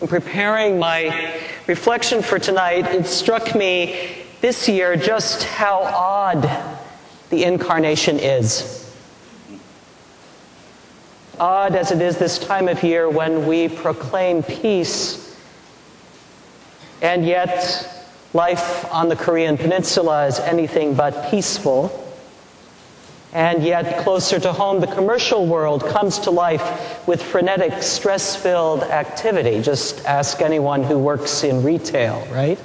In preparing my reflection for tonight, it struck me this year just how odd the incarnation is. Odd as it is this time of year when we proclaim peace, and yet life on the Korean Peninsula is anything but peaceful. And yet, closer to home, the commercial world comes to life with frenetic, stress filled activity. Just ask anyone who works in retail, right?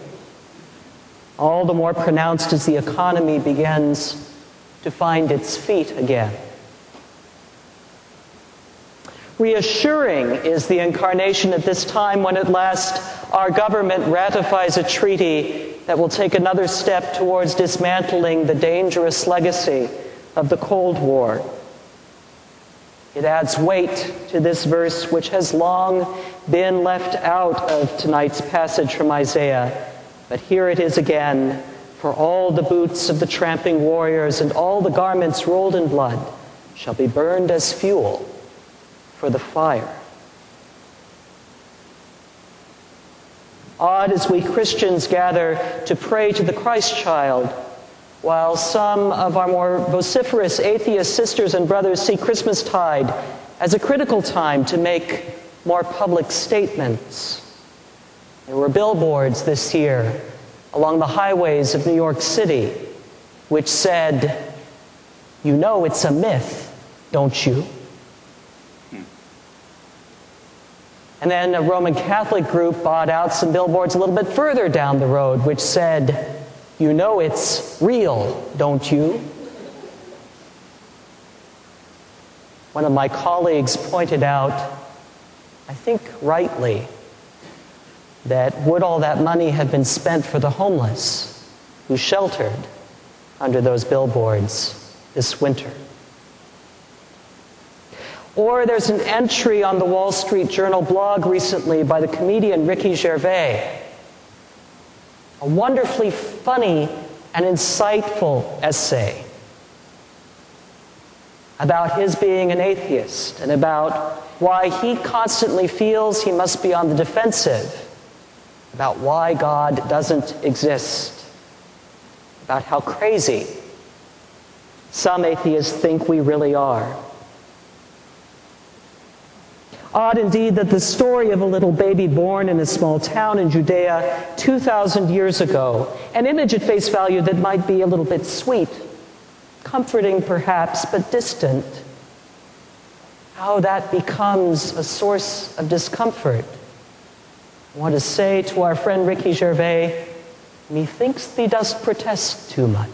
All the more pronounced as the economy begins to find its feet again. Reassuring is the incarnation at this time when at last our government ratifies a treaty that will take another step towards dismantling the dangerous legacy of the Cold War. It adds weight to this verse, which has long been left out of tonight's passage from Isaiah. But here it is again for all the boots of the tramping warriors and all the garments rolled in blood shall be burned as fuel for the fire. Odd as we Christians gather to pray to the Christ child while some of our more vociferous atheist sisters and brothers see Christmastide as a critical time to make more public statements. There were billboards this year along the highways of New York City which said, You know it's a myth, don't you? And then a Roman Catholic group bought out some billboards a little bit further down the road which said, you know it's real, don't you? One of my colleagues pointed out, I think rightly, that would all that money have been spent for the homeless who sheltered under those billboards this winter? Or there's an entry on the Wall Street Journal blog recently by the comedian Ricky Gervais a wonderfully funny and insightful essay about his being an atheist and about why he constantly feels he must be on the defensive about why God doesn't exist, about how crazy some atheists think we really are. Odd indeed that the story of a little baby born in a small town in Judea 2,000 years ago, an image at face value that might be a little bit sweet, comforting perhaps, but distant, how that becomes a source of discomfort. I want to say to our friend Ricky Gervais, methinks thee dost protest too much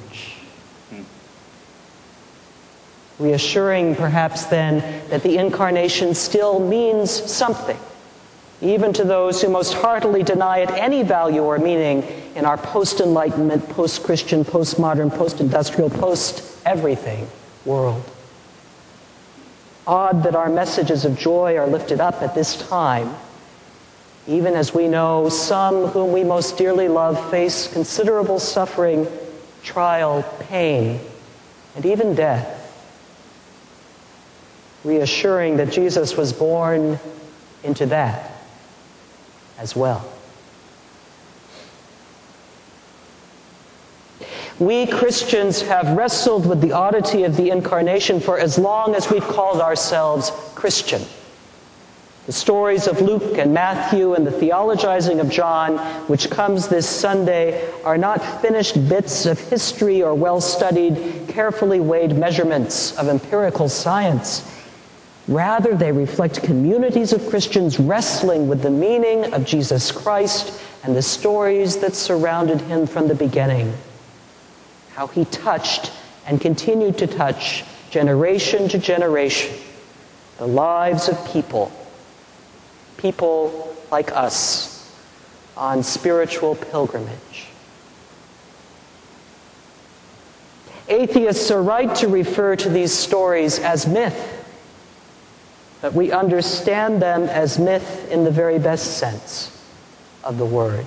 reassuring perhaps then that the incarnation still means something, even to those who most heartily deny it any value or meaning in our post Enlightenment, post Christian, post modern, post industrial, post everything world. Odd that our messages of joy are lifted up at this time, even as we know some whom we most dearly love face considerable suffering, trial, pain, and even death reassuring that Jesus was born into that as well. We Christians have wrestled with the oddity of the incarnation for as long as we've called ourselves Christian. The stories of Luke and Matthew and the theologizing of John, which comes this Sunday, are not finished bits of history or well studied, carefully weighed measurements of empirical science. Rather, they reflect communities of Christians wrestling with the meaning of Jesus Christ and the stories that surrounded him from the beginning. How he touched and continued to touch generation to generation the lives of people, people like us on spiritual pilgrimage. Atheists are right to refer to these stories as myth but we understand them as myth in the very best sense of the word.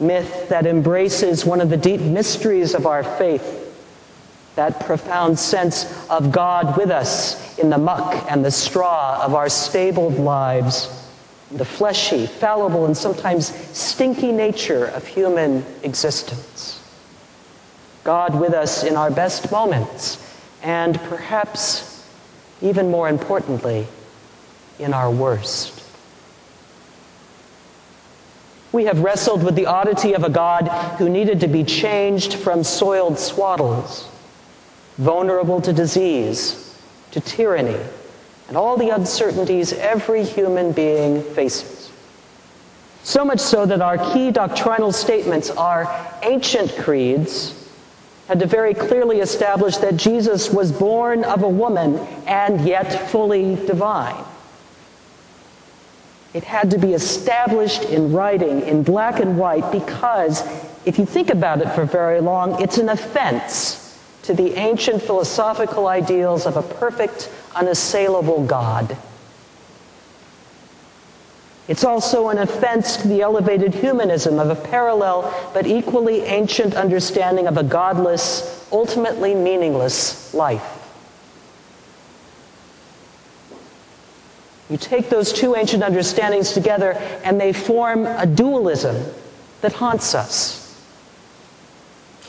Myth that embraces one of the deep mysteries of our faith, that profound sense of God with us in the muck and the straw of our stabled lives, the fleshy, fallible, and sometimes stinky nature of human existence. God with us in our best moments, and perhaps even more importantly, in our worst. We have wrestled with the oddity of a God who needed to be changed from soiled swaddles, vulnerable to disease, to tyranny, and all the uncertainties every human being faces. So much so that our key doctrinal statements, are ancient creeds, had to very clearly establish that Jesus was born of a woman and yet fully divine. It had to be established in writing, in black and white, because if you think about it for very long, it's an offense to the ancient philosophical ideals of a perfect, unassailable God. It's also an offense to the elevated humanism of a parallel but equally ancient understanding of a godless, ultimately meaningless life. You take those two ancient understandings together and they form a dualism that haunts us.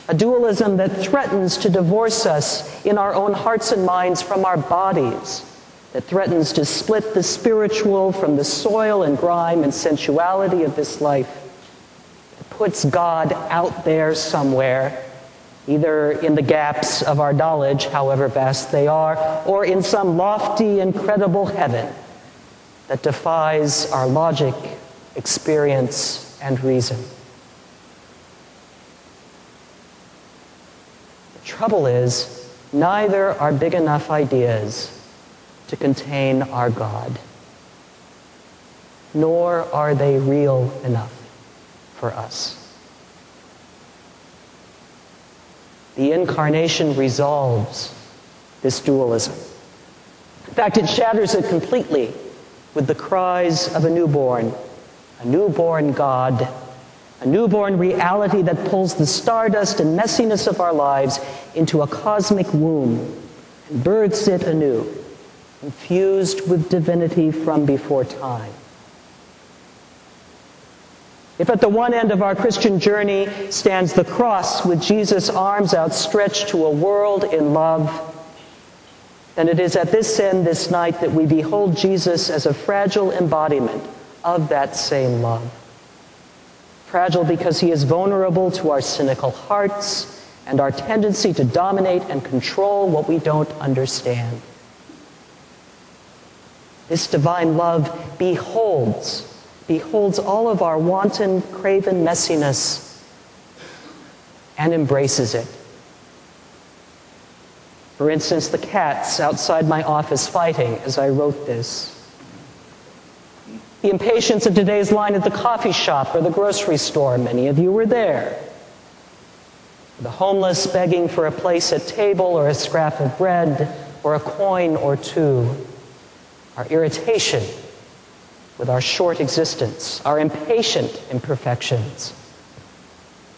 A dualism that threatens to divorce us in our own hearts and minds from our bodies, that threatens to split the spiritual from the soil and grime and sensuality of this life, that puts God out there somewhere, either in the gaps of our knowledge, however vast they are, or in some lofty, incredible heaven that defies our logic, experience, and reason. The trouble is, neither are big enough ideas to contain our God, nor are they real enough for us. The incarnation resolves this dualism. In fact, it shatters it completely with the cries of a newborn, a newborn God, a newborn reality that pulls the stardust and messiness of our lives into a cosmic womb and births it anew, infused with divinity from before time. If at the one end of our Christian journey stands the cross with Jesus' arms outstretched to a world in love, then it is at this end this night that we behold Jesus as a fragile embodiment of that same love. Fragile because he is vulnerable to our cynical hearts and our tendency to dominate and control what we don't understand. This divine love beholds, beholds all of our wanton, craven messiness and embraces it for instance, the cats outside my office fighting as I wrote this. The impatience of today's line at the coffee shop or the grocery store, many of you were there. The homeless begging for a place at table or a scrap of bread or a coin or two. Our irritation with our short existence, our impatient imperfections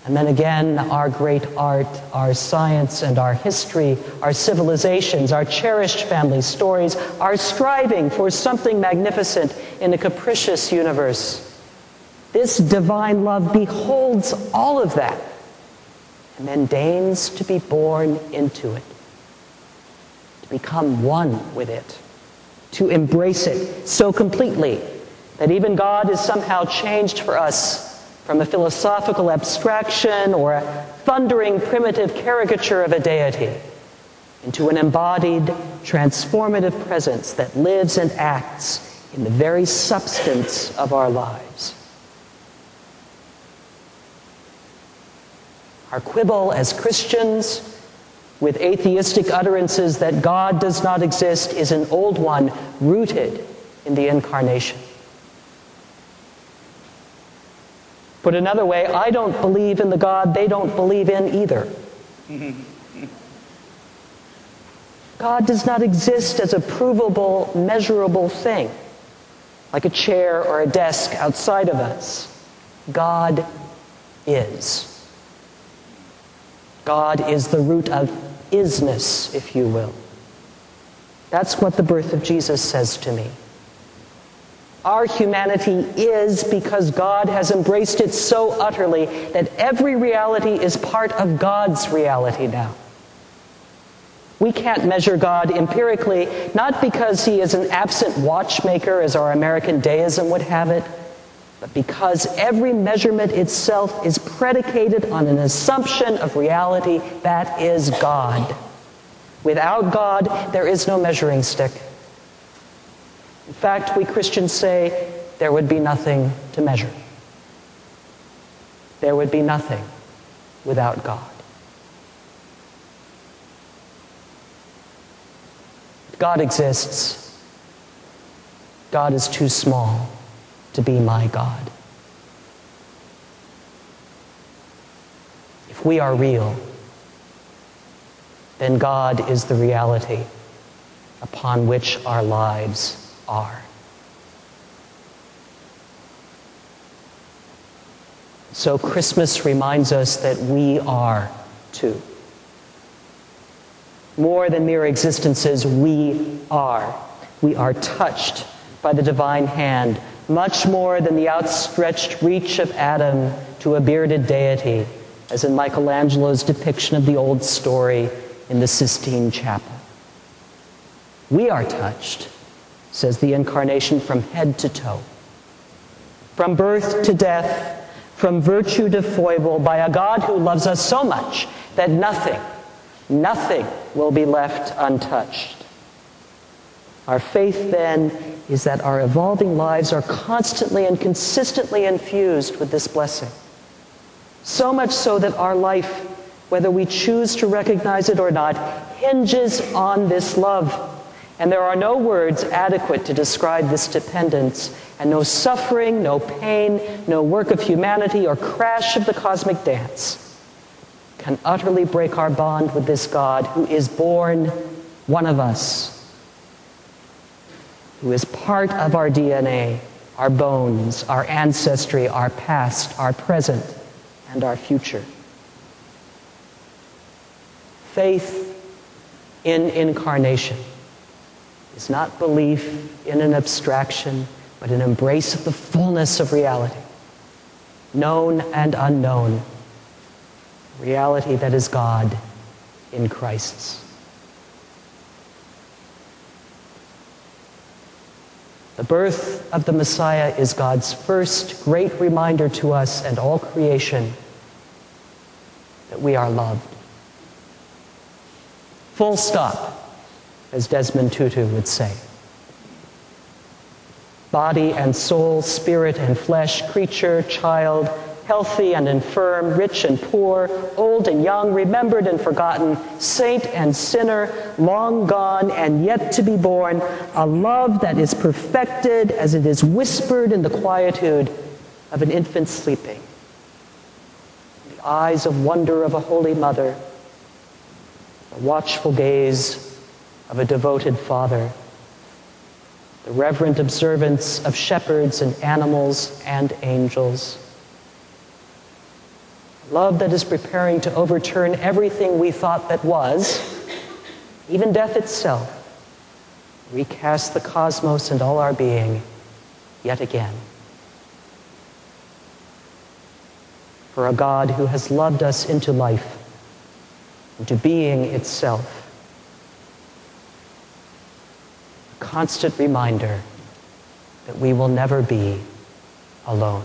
and then again, our great art, our science and our history, our civilizations, our cherished family stories, our striving for something magnificent in a capricious universe. This divine love beholds all of that and then deigns to be born into it, to become one with it, to embrace it so completely that even God is somehow changed for us from a philosophical abstraction or a thundering primitive caricature of a deity into an embodied, transformative presence that lives and acts in the very substance of our lives. Our quibble as Christians with atheistic utterances that God does not exist is an old one rooted in the incarnation. Put another way, I don't believe in the God they don't believe in either. God does not exist as a provable, measurable thing, like a chair or a desk outside of us. God is. God is the root of isness, if you will. That's what the birth of Jesus says to me. Our humanity is because God has embraced it so utterly that every reality is part of God's reality now. We can't measure God empirically, not because he is an absent watchmaker, as our American deism would have it, but because every measurement itself is predicated on an assumption of reality that is God. Without God, there is no measuring stick. In fact, we Christians say there would be nothing to measure. There would be nothing without God. God exists. God is too small to be my God. If we are real, then God is the reality upon which our lives are. So Christmas reminds us that we are too more than mere existences, we are. We are touched by the divine hand, much more than the outstretched reach of Adam to a bearded deity, as in Michelangelo's depiction of the old story in the Sistine Chapel. We are touched, says the Incarnation, from head to toe. From birth to death, from virtue to foible, by a God who loves us so much that nothing, Nothing will be left untouched. Our faith, then, is that our evolving lives are constantly and consistently infused with this blessing. So much so that our life, whether we choose to recognize it or not, hinges on this love. And there are no words adequate to describe this dependence, and no suffering, no pain, no work of humanity or crash of the cosmic dance can utterly break our bond with this God who is born one of us, who is part of our DNA, our bones, our ancestry, our past, our present, and our future. Faith in incarnation is not belief in an abstraction, but an embrace of the fullness of reality, known and unknown reality that is God in Christ's. The birth of the Messiah is God's first great reminder to us and all creation that we are loved. Full stop, as Desmond Tutu would say. Body and soul, spirit and flesh, creature, child, healthy and infirm, rich and poor, old and young, remembered and forgotten, saint and sinner, long gone and yet to be born, a love that is perfected as it is whispered in the quietude of an infant sleeping. The eyes of wonder of a holy mother, the watchful gaze of a devoted father, the reverent observance of shepherds and animals and angels love that is preparing to overturn everything we thought that was, even death itself, recast the cosmos and all our being yet again. For a God who has loved us into life, into being itself, a constant reminder that we will never be alone.